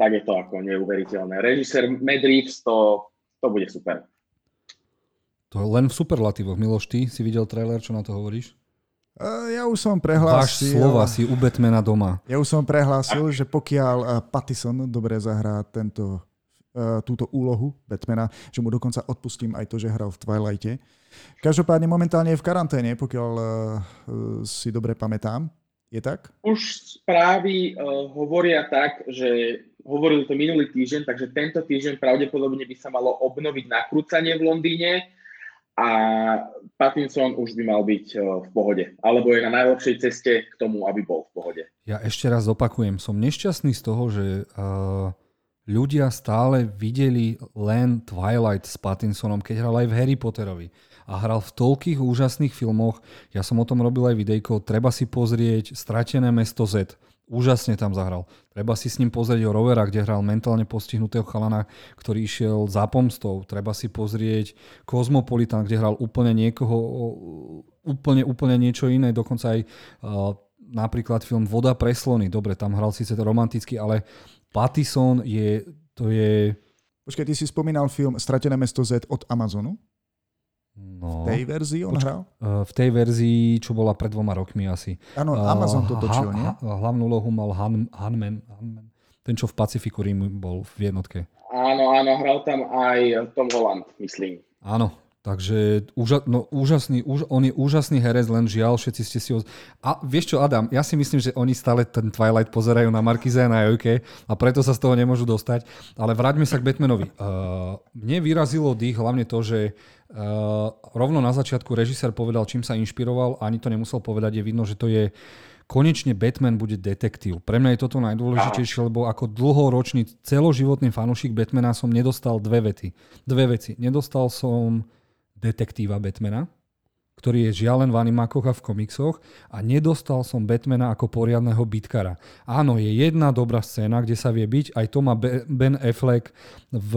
tak je to ako neuveriteľné. Režisér Mad Reeves, to, to bude super. To len v superlatívoch. Miloš, ty si videl trailer, čo na to hovoríš? Ja už som prehlásil... Váš slova si u Batmana doma. Ja už som prehlásil, že pokiaľ Pattison dobre zahrá tento, túto úlohu Batmana, že mu dokonca odpustím aj to, že hral v Twilighte. Každopádne momentálne je v karanténe, pokiaľ si dobre pamätám. Je tak? Už správy uh, hovoria tak, že hovorili to minulý týždeň, takže tento týždeň pravdepodobne by sa malo obnoviť nakrúcanie v Londýne a Pattinson už by mal byť uh, v pohode. Alebo je na najlepšej ceste k tomu, aby bol v pohode. Ja ešte raz opakujem, som nešťastný z toho, že uh, ľudia stále videli len Twilight s Pattinsonom, keď hral aj v Harry Potterovi a hral v toľkých úžasných filmoch. Ja som o tom robil aj videjko. Treba si pozrieť Stratené mesto Z. Úžasne tam zahral. Treba si s ním pozrieť o Rovera, kde hral mentálne postihnutého chalana, ktorý išiel za pomstou. Treba si pozrieť Kozmopolitan, kde hral úplne niekoho, úplne, úplne niečo iné. Dokonca aj uh, napríklad film Voda pre slony. Dobre, tam hral síce romanticky, ale Pattison je, to je... Počkaj, ty si spomínal film Stratené mesto Z od Amazonu? No. V tej verzii on hral? Eh, v tej verzii, čo bola pred dvoma rokmi asi. Áno, Amazon to točil, ha, nie? Hlavnú úlohu mal Han, Hanman, Hanman, ten, čo v Pacifiku Rim bol v jednotke. Áno, áno, hral tam aj Tom Holland, myslím. Áno, Takže úža, no, úžasný, úž, on je úžasný herec, len žiaľ, všetci ste si ho... A vieš čo, Adam, ja si myslím, že oni stále ten Twilight pozerajú na Markize a na Jojke a preto sa z toho nemôžu dostať. Ale vráťme sa k Batmanovi. Uh, mne vyrazilo dých hlavne to, že uh, rovno na začiatku režisér povedal, čím sa inšpiroval, ani to nemusel povedať, je vidno, že to je konečne Batman bude detektív. Pre mňa je toto najdôležitejšie, lebo ako dlhoročný celoživotný fanúšik Batmana som nedostal dve vety. Dve veci. Nedostal som detektíva Batmana, ktorý je žiaľ v animákoch a v komiksoch a nedostal som Batmana ako poriadného bitkara. Áno, je jedna dobrá scéna, kde sa vie byť, aj to má Ben Affleck v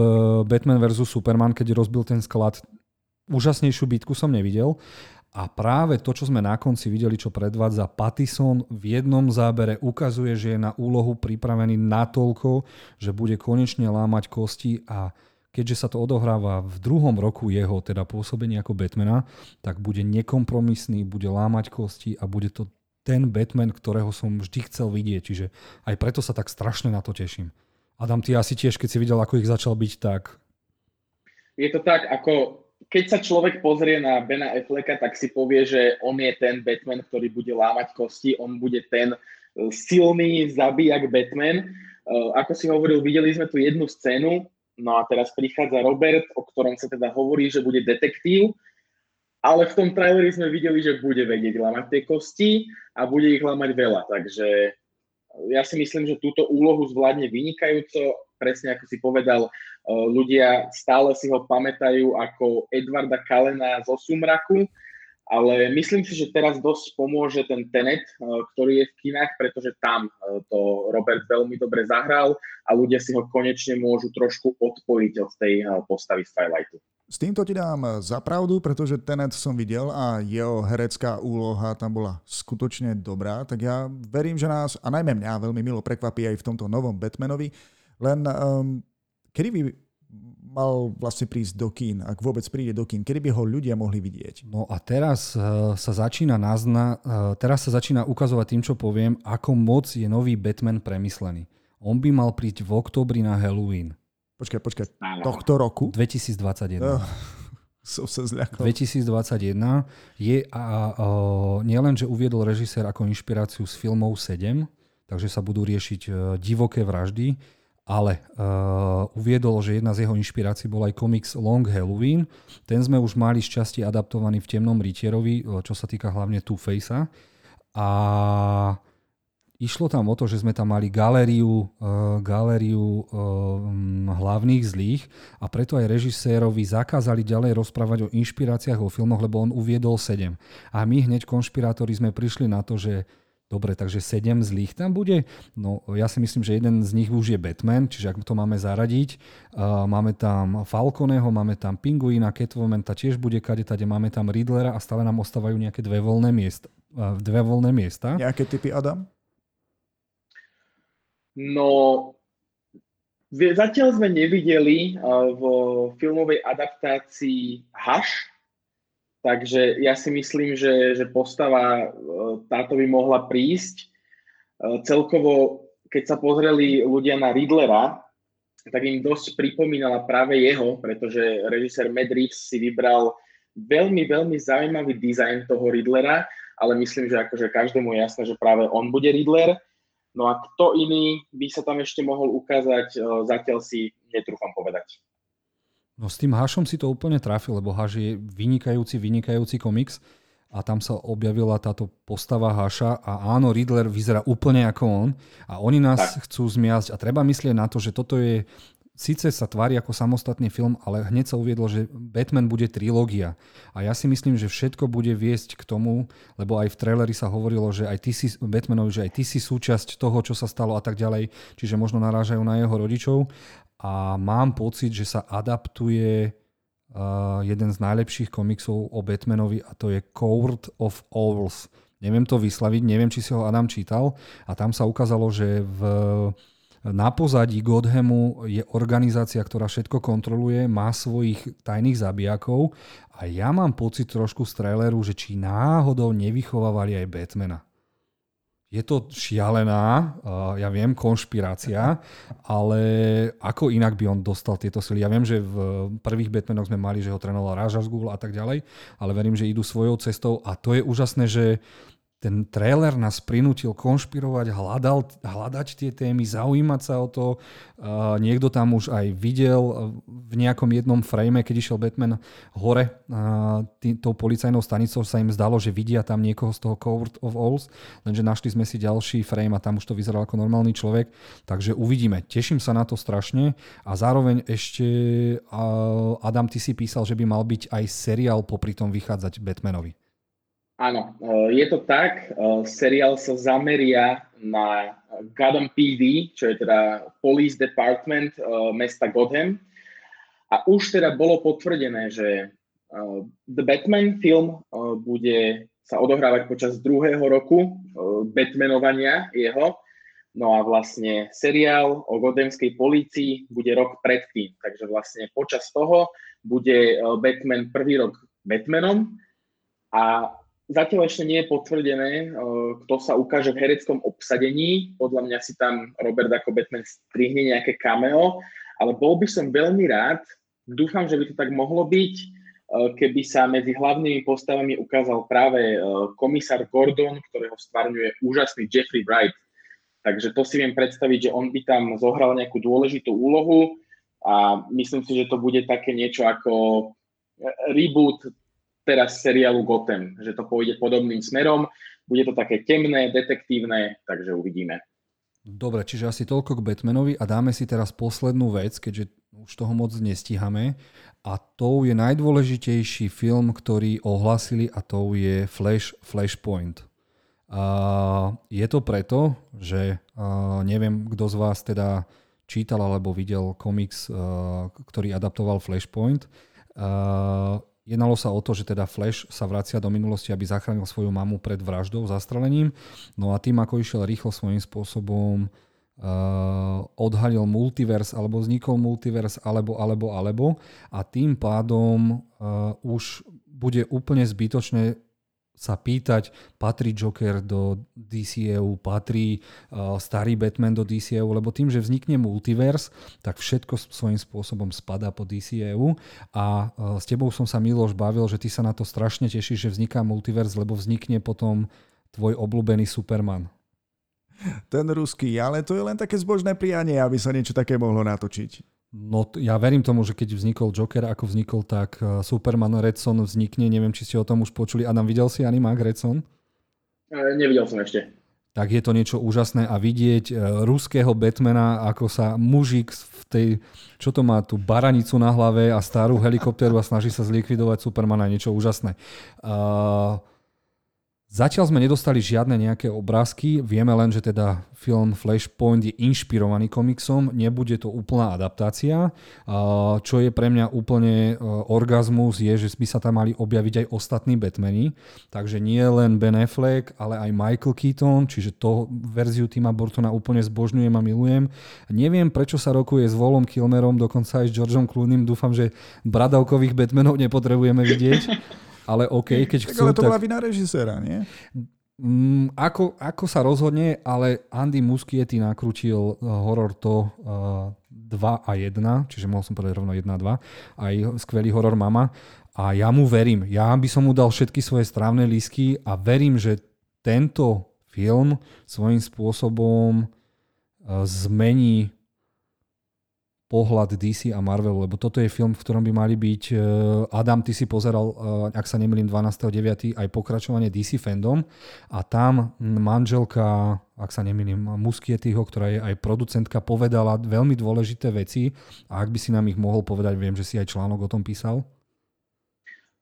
Batman vs. Superman, keď rozbil ten sklad. Úžasnejšiu bitku som nevidel. A práve to, čo sme na konci videli, čo predvádza Pattison v jednom zábere, ukazuje, že je na úlohu pripravený natoľko, že bude konečne lámať kosti a keďže sa to odohráva v druhom roku jeho teda pôsobenia ako Batmana, tak bude nekompromisný, bude lámať kosti a bude to ten Batman, ktorého som vždy chcel vidieť. Čiže aj preto sa tak strašne na to teším. Adam, ty asi tiež, keď si videl, ako ich začal byť, tak... Je to tak, ako keď sa človek pozrie na Bena Afflecka, tak si povie, že on je ten Batman, ktorý bude lámať kosti, on bude ten silný zabijak Batman. Ako si hovoril, videli sme tu jednu scénu, No a teraz prichádza Robert, o ktorom sa teda hovorí, že bude detektív. ale v tom traileri sme videli, že bude vedieť lamať tie kosti a bude ich lamať veľa, takže ja si myslím, že túto úlohu zvládne vynikajúco, presne ako si povedal, ľudia stále si ho pamätajú ako Edvarda Kalena zo Sumraku, ale myslím si, že teraz dosť pomôže ten Tenet, ktorý je v kinách, pretože tam to Robert veľmi dobre zahral a ľudia si ho konečne môžu trošku odpojiť od tej postavy z Twilightu. S týmto ti dám za pravdu, pretože Tenet som videl a jeho herecká úloha tam bola skutočne dobrá, tak ja verím, že nás, a najmä mňa, veľmi milo prekvapí aj v tomto novom Batmanovi, len um, kedy by mal vlastne prísť do kín, ak vôbec príde do kín, kedy by ho ľudia mohli vidieť? No a teraz uh, sa začína nazna, uh, teraz sa začína ukazovať tým, čo poviem, ako moc je nový Batman premyslený. On by mal prísť v oktobri na Halloween. Počkaj, počkaj, tohto roku? 2021. Oh, [laughs] som sa zľakol. 2021 je a, a nielen, že uviedol režisér ako inšpiráciu z filmov 7, takže sa budú riešiť uh, divoké vraždy, ale uh, uviedol, že jedna z jeho inšpirácií bol aj komiks Long Halloween. Ten sme už mali z časti adaptovaný v Temnom rytierovi, čo sa týka hlavne Two-Facea. A Išlo tam o to, že sme tam mali galériu, uh, galériu uh, hlavných zlých a preto aj režisérovi zakázali ďalej rozprávať o inšpiráciách vo filmoch, lebo on uviedol 7. A my hneď konšpirátori sme prišli na to, že Dobre, takže 7 zlých tam bude. No ja si myslím, že jeden z nich už je Batman, čiže ak to máme zaradiť, uh, máme tam Falconeho, máme tam Pinguina, Catwoman, tá tiež bude kade, tade máme tam Riddlera a stále nám ostávajú nejaké dve voľné miesta. Uh, dve voľné miesta. Nejaké typy Adam? No, zatiaľ sme nevideli v filmovej adaptácii Haš, takže ja si myslím, že, že postava táto by mohla prísť. Celkovo, keď sa pozreli ľudia na Riddlera, tak im dosť pripomínala práve jeho, pretože režisér Matt Reeves si vybral veľmi, veľmi zaujímavý dizajn toho Riddlera, ale myslím, že akože každému je jasné, že práve on bude Riddler. No a kto iný by sa tam ešte mohol ukázať, e, zatiaľ si netrúfam povedať. No s tým Hašom si to úplne trafil, lebo Haš je vynikajúci, vynikajúci komiks a tam sa objavila táto postava Haša a áno, Riddler vyzerá úplne ako on a oni nás tak. chcú zmiasť a treba myslieť na to, že toto je síce sa tvári ako samostatný film, ale hneď sa uviedlo, že Batman bude trilógia. A ja si myslím, že všetko bude viesť k tomu, lebo aj v traileri sa hovorilo, že aj ty si, Batmanovi, že aj ty si súčasť toho, čo sa stalo a tak ďalej, čiže možno narážajú na jeho rodičov. A mám pocit, že sa adaptuje uh, jeden z najlepších komiksov o Batmanovi a to je Court of Owls. Neviem to vyslaviť, neviem, či si ho Adam čítal a tam sa ukázalo, že v na pozadí Godhamu je organizácia, ktorá všetko kontroluje, má svojich tajných zabijakov a ja mám pocit trošku z traileru, že či náhodou nevychovávali aj Batmana. Je to šialená, ja viem, konšpirácia, ale ako inak by on dostal tieto sily? Ja viem, že v prvých Batmanoch sme mali, že ho trénoval Raja Ghul a tak ďalej, ale verím, že idú svojou cestou a to je úžasné, že ten trailer nás prinútil konšpirovať, hľadal, hľadať tie témy, zaujímať sa o to. Uh, niekto tam už aj videl uh, v nejakom jednom frame, keď išiel Batman hore uh, tý, tou policajnou stanicou, sa im zdalo, že vidia tam niekoho z toho Court of Owls, lenže našli sme si ďalší frame a tam už to vyzeral ako normálny človek. Takže uvidíme. Teším sa na to strašne a zároveň ešte uh, Adam, ty si písal, že by mal byť aj seriál popri tom vychádzať Batmanovi. Áno, e, je to tak. E, seriál sa zameria na Gotham PD, čo je teda Police Department e, mesta Gotham. A už teda bolo potvrdené, že The Batman film bude sa odohrávať počas druhého roku Batmanovania jeho. No a vlastne seriál o godemskej polícii bude rok predtým. Takže vlastne počas toho bude Batman prvý rok Batmanom a Zatiaľ ešte nie je potvrdené, eh, kto sa ukáže v hereckom obsadení. Podľa mňa si tam Robert ako Batman strihne nejaké cameo, ale bol by som veľmi rád, dúfam, že by to tak mohlo byť, eh, keby sa medzi hlavnými postavami ukázal práve eh, komisár Gordon, ktorého stvárňuje úžasný Jeffrey Wright. Takže to si viem predstaviť, že on by tam zohral nejakú dôležitú úlohu a myslím si, že to bude také niečo ako reboot teraz seriálu Gotham, že to pôjde podobným smerom, bude to také temné, detektívne, takže uvidíme. Dobre, čiže asi toľko k Batmanovi a dáme si teraz poslednú vec, keďže už toho moc nestíhame. A to je najdôležitejší film, ktorý ohlasili a to je Flash, Flashpoint. A je to preto, že neviem, kto z vás teda čítal alebo videl komiks, ktorý adaptoval Flashpoint. Jednalo sa o to, že teda Flash sa vracia do minulosti, aby zachránil svoju mamu pred vraždou, zastrelením. No a tým, ako išiel rýchlo svojím spôsobom, uh, odhalil multivers, alebo vznikol multivers, alebo, alebo, alebo. A tým pádom uh, už bude úplne zbytočné sa pýtať, patrí Joker do DCEU, patrí uh, starý Batman do DCEU, lebo tým, že vznikne multivers, tak všetko svojím spôsobom spadá po DCEU a uh, s tebou som sa Miloš bavil, že ty sa na to strašne tešíš, že vzniká multivers, lebo vznikne potom tvoj obľúbený Superman. Ten ruský, ale to je len také zbožné prianie, aby sa niečo také mohlo natočiť. No ja verím tomu, že keď vznikol Joker, ako vznikol, tak eh, Superman Redson vznikne. Neviem, či ste o tom už počuli. Adam, videl si animák Redson? E, nevidel som ešte. Tak je to niečo úžasné a vidieť e, ruského Batmana, ako sa mužik v tej, čo to má, tú baranicu na hlave a starú helikopteru a snaží sa zlikvidovať Supermana, niečo úžasné. Uh, Zatiaľ sme nedostali žiadne nejaké obrázky, vieme len, že teda film Flashpoint je inšpirovaný komiksom, nebude to úplná adaptácia. Čo je pre mňa úplne e, orgazmus je, že by sa tam mali objaviť aj ostatní Batmani, takže nie len Ben Affleck, ale aj Michael Keaton, čiže to verziu Tima Burtona úplne zbožňujem a milujem. Neviem, prečo sa rokuje s Volom Kilmerom, dokonca aj s Georgeom Clooneym, dúfam, že bradavkových Batmanov nepotrebujeme vidieť. Ale OK, keď chcú... Ale to bola vina režiséra, nie? Mm, ako, ako sa rozhodne, ale Andy Muschietti nakrútil eh, horor to uh, eh, 2 a 1, čiže mohol som povedať rovno 1 a 2, aj skvelý horor Mama. A ja mu verím. Ja by som mu dal všetky svoje strávne lísky a verím, že tento film svojím spôsobom uh, zmení pohľad DC a Marvelu, lebo toto je film, v ktorom by mali byť, e, Adam, ty si pozeral, e, ak sa nemýlim, 12.9. aj pokračovanie DC fandom a tam manželka, ak sa nemýlim, Muskietiho, ktorá je aj producentka, povedala veľmi dôležité veci a ak by si nám ich mohol povedať, viem, že si aj článok o tom písal.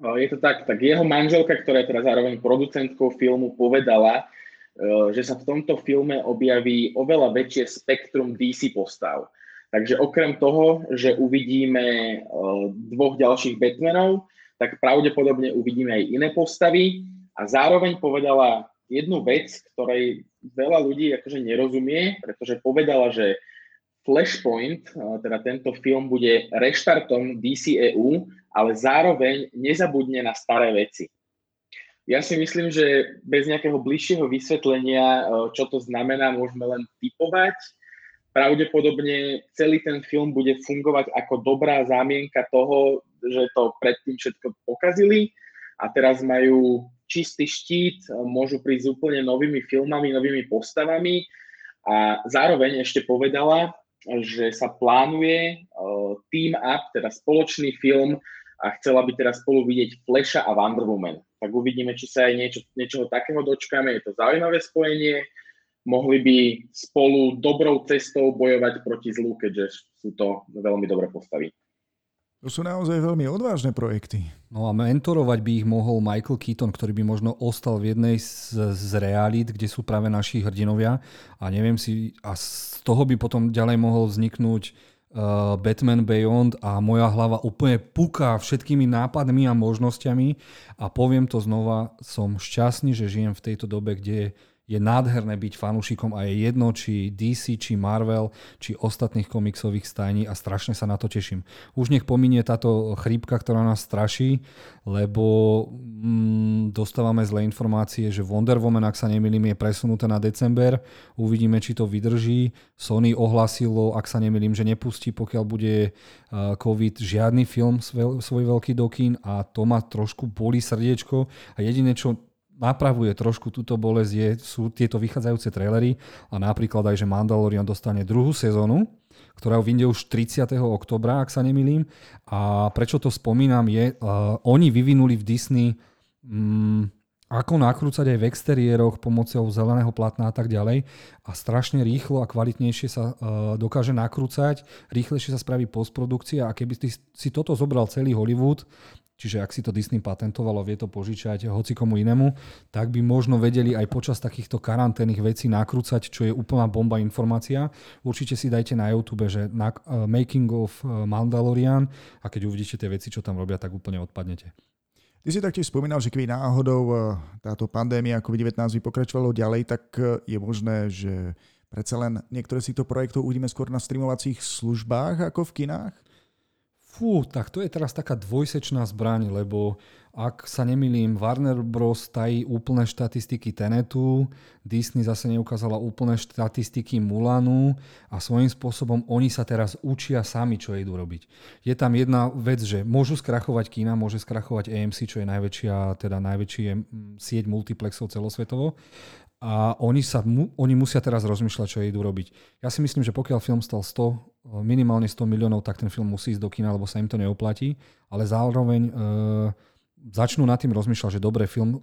Je to tak, tak jeho manželka, ktorá je teraz zároveň producentkou filmu, povedala, e, že sa v tomto filme objaví oveľa väčšie spektrum DC postav Takže okrem toho, že uvidíme eh, dvoch ďalších Batmanov, tak pravdepodobne uvidíme aj iné postavy a zároveň povedala jednu vec, ktorej veľa ľudí akože nerozumie, pretože povedala, že Flashpoint, eh, teda tento film, bude reštartom DCEU, ale zároveň nezabudne na staré veci. Ja si myslím, že bez nejakého bližšieho vysvetlenia, eh, čo to znamená, môžeme len typovať, pravdepodobne celý ten film bude fungovať ako dobrá zámienka toho, že to predtým všetko pokazili a teraz majú čistý štít, môžu prísť úplne novými filmami, novými postavami a zároveň ešte povedala, že sa plánuje uh, team up, teda spoločný film a chcela by teraz spolu vidieť Flasha a Wonder Woman. Tak uvidíme, či sa aj niečo, niečoho takého dočkáme. Je to zaujímavé spojenie mohli by spolu dobrou cestou bojovať proti zlu, keďže sú to veľmi dobré postavy. To sú naozaj veľmi odvážne projekty. No a mentorovať by ich mohol Michael Keaton, ktorý by možno ostal v jednej z, z realít, kde sú práve naši hrdinovia. A neviem si, a z toho by potom ďalej mohol vzniknúť uh, Batman Beyond a moja hlava úplne puká všetkými nápadmi a možnosťami. A poviem to znova, som šťastný, že žijem v tejto dobe, kde je nádherné byť fanúšikom a je jedno, či DC, či Marvel, či ostatných komiksových stajní a strašne sa na to teším. Už nech pominie táto chrípka, ktorá nás straší, lebo mm, dostávame zlé informácie, že Wonder Woman, ak sa nemýlim, je presunuté na december. Uvidíme, či to vydrží. Sony ohlasilo, ak sa nemýlim, že nepustí, pokiaľ bude COVID, žiadny film svoj veľký dokín a to ma trošku boli srdiečko a jediné, čo napravuje trošku túto bolesť, je, sú tieto vychádzajúce trailery a napríklad aj, že Mandalorian dostane druhú sezónu, ktorá vyjde už 30. oktobra, ak sa nemýlim. A prečo to spomínam je, uh, oni vyvinuli v Disney um, ako nakrúcať aj v exteriéroch pomocou zeleného platna a tak ďalej. A strašne rýchlo a kvalitnejšie sa uh, dokáže nakrúcať, rýchlejšie sa spraví postprodukcia a keby si, si toto zobral celý Hollywood, čiže ak si to Disney patentovalo, vie to požičať hoci komu inému, tak by možno vedeli aj počas takýchto karanténnych vecí nakrúcať, čo je úplná bomba informácia. Určite si dajte na YouTube, že na, uh, Making of Mandalorian a keď uvidíte tie veci, čo tam robia, tak úplne odpadnete. Ty si taktiež spomínal, že keby náhodou eh, táto pandémia COVID-19 by pokračovalo ďalej, tak eh, je možné, že predsa len niektoré z týchto projektov uvidíme skôr na streamovacích službách ako v kinách? Fú, tak to je teraz taká dvojsečná zbraň, lebo ak sa nemilím, Warner Bros. tají úplné štatistiky Tenetu, Disney zase neukázala úplné štatistiky Mulanu a svojím spôsobom oni sa teraz učia sami, čo idú robiť. Je tam jedna vec, že môžu skrachovať kína, môže skrachovať AMC, čo je najväčšia, teda najväčšia sieť multiplexov celosvetovo a oni, sa, oni musia teraz rozmýšľať, čo idú robiť. Ja si myslím, že pokiaľ film stal 100, minimálne 100 miliónov, tak ten film musí ísť do kina, lebo sa im to neoplatí, ale zároveň e, začnú nad tým rozmýšľať, že dobrý film, e,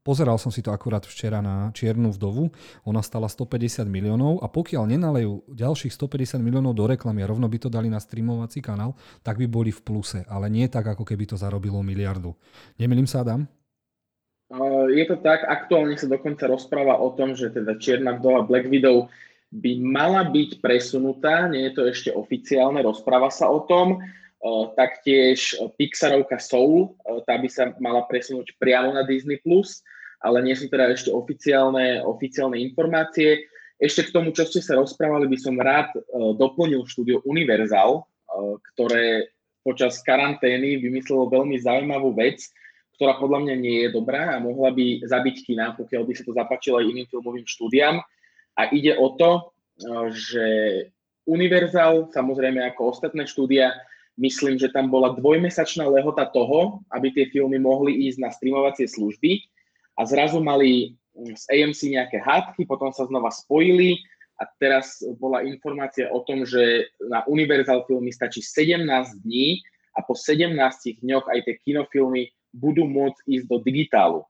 pozeral som si to akurát včera na Čiernu vdovu, ona stala 150 miliónov a pokiaľ nenalejú ďalších 150 miliónov do reklamy a rovno by to dali na streamovací kanál, tak by boli v pluse, ale nie tak, ako keby to zarobilo miliardu. Nemýlim sa, Adam? Je to tak, aktuálne sa dokonca rozpráva o tom, že teda Čierna vdova Black Widow by mala byť presunutá, nie je to ešte oficiálne, rozpráva sa o tom. Taktiež Pixarovka Soul, tá by sa mala presunúť priamo na Disney+, ale nie sú teda ešte oficiálne, oficiálne informácie. Ešte k tomu, čo ste sa rozprávali, by som rád doplnil štúdio Universal, ktoré počas karantény vymyslelo veľmi zaujímavú vec, ktorá podľa mňa nie je dobrá a mohla by zabiť kina, pokiaľ by sa to zapáčilo aj iným filmovým štúdiam. A ide o to, eh, že Universal, samozrejme ako ostatné štúdia, myslím, že tam bola dvojmesačná lehota toho, aby tie filmy mohli ísť na streamovacie služby a zrazu mali z AMC nejaké hádky, potom sa znova spojili a teraz bola informácia o tom, že na Universal filmy stačí 17 dní a po 17 dňoch aj tie kinofilmy budú môcť ísť do digitálu.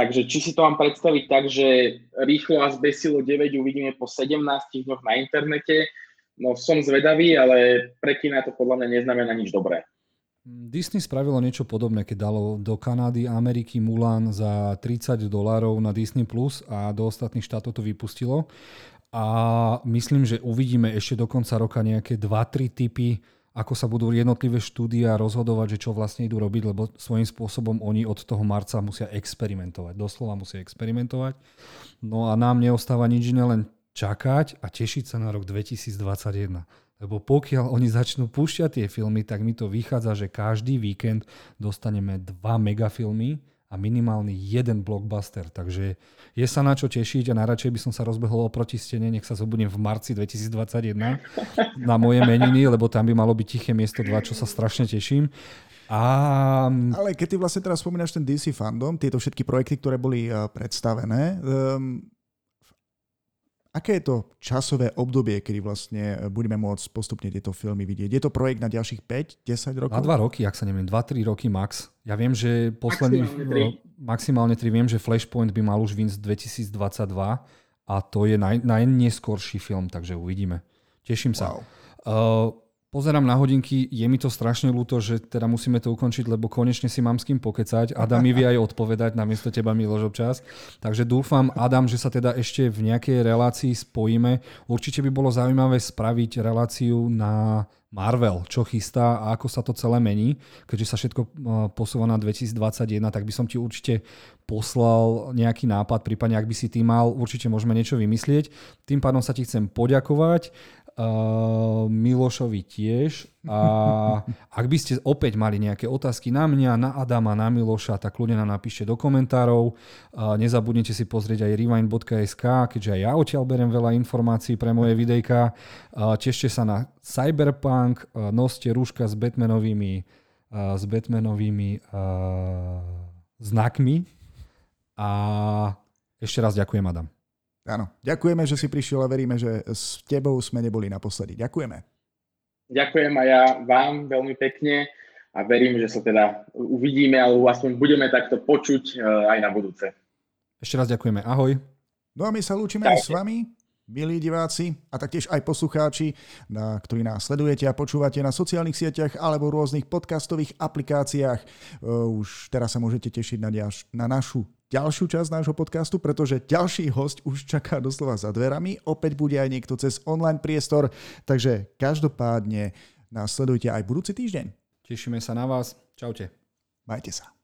Takže či si to mám predstaviť tak, že rýchlo a zbesilo 9 uvidíme po 17 dňoch na internete, no som zvedavý, ale pre kina to podľa mňa neznamená nič dobré. Disney spravilo niečo podobné, keď dalo do Kanady, Ameriky Mulan za 30 dolárov na Disney Plus a do ostatných štátov to vypustilo. A myslím, že uvidíme ešte do konca roka nejaké 2-3 typy ako sa budú jednotlivé štúdia rozhodovať, že čo vlastne idú robiť, lebo svojím spôsobom oni od toho marca musia experimentovať. Doslova musia experimentovať. No a nám neostáva nič iné, len čakať a tešiť sa na rok 2021. Lebo pokiaľ oni začnú púšťať tie filmy, tak mi to vychádza, že každý víkend dostaneme dva megafilmy a minimálny jeden blockbuster. Takže je sa na čo tešiť a najradšej by som sa rozbehol oproti stene, nech sa zobudím v marci 2021 [laughs] na moje meniny, lebo tam by malo byť tiché miesto 2, čo sa strašne teším. A... Ale keď ty vlastne teraz spomínaš ten DC fandom, tieto všetky projekty, ktoré boli eh, predstavené, um, Aké je to časové obdobie, kedy vlastne e, budeme môcť postupne tieto filmy vidieť? Je to projekt na ďalších 5-10 rokov? Na 2 roky, ak sa neviem, 2-3 roky max. Ja viem, že posledný, maximálne 3. viem, že Flashpoint by mal už vynsť 2022 a to je naj, najneskorší film, takže uvidíme. Teším sa. Wow. Uh, Pozerám na hodinky, je mi to strašne ľúto, že teda musíme to ukončiť, lebo konečne si mám s kým pokecať. Adam mi vie aj odpovedať, namiesto teba Miloš občas. Takže dúfam, Adam, že sa teda ešte v nejakej relácii spojíme. Určite by bolo zaujímavé spraviť reláciu na Marvel, čo chystá a ako sa to celé mení. Keďže sa všetko eh, posúva na 2021, tak by som ti určite poslal nejaký nápad, prípadne ak by si ty mal, určite môžeme niečo vymyslieť. Tým pádom sa ti chcem poďakovať Uh, Milošovi tiež. A [laughs] ak by ste opäť mali nejaké otázky na mňa, na Adama, na Miloša, tak ľudia nám napíšte do komentárov. Uh, nezabudnite si pozrieť aj rewind.sk, keďže aj ja odtiaľ berem veľa informácií pre moje videjka. Uh, tešte sa na Cyberpunk, noste rúška s Batmanovými, s Batmanovými znakmi. A ešte raz ďakujem, Adam. Áno, ďakujeme, že si prišiel a veríme, že s tebou sme neboli naposledy. Ďakujeme. Ďakujem aj ja vám veľmi pekne a verím, že sa teda uvidíme alebo aspoň budeme takto počuť e, aj na budúce. Ešte raz ďakujeme. Ahoj. No a my sa lúčime aj s vami milí diváci a taktiež aj poslucháči, na, ktorí nás sledujete a počúvate na sociálnych sieťach alebo rôznych podcastových aplikáciách. Už teraz sa môžete tešiť na, ďalš- na našu ďalšiu časť nášho podcastu, pretože ďalší host už čaká doslova za dverami. Opäť bude aj niekto cez online priestor, takže každopádne nás sledujte aj budúci týždeň. Tešíme sa na vás. Čaute. Majte sa.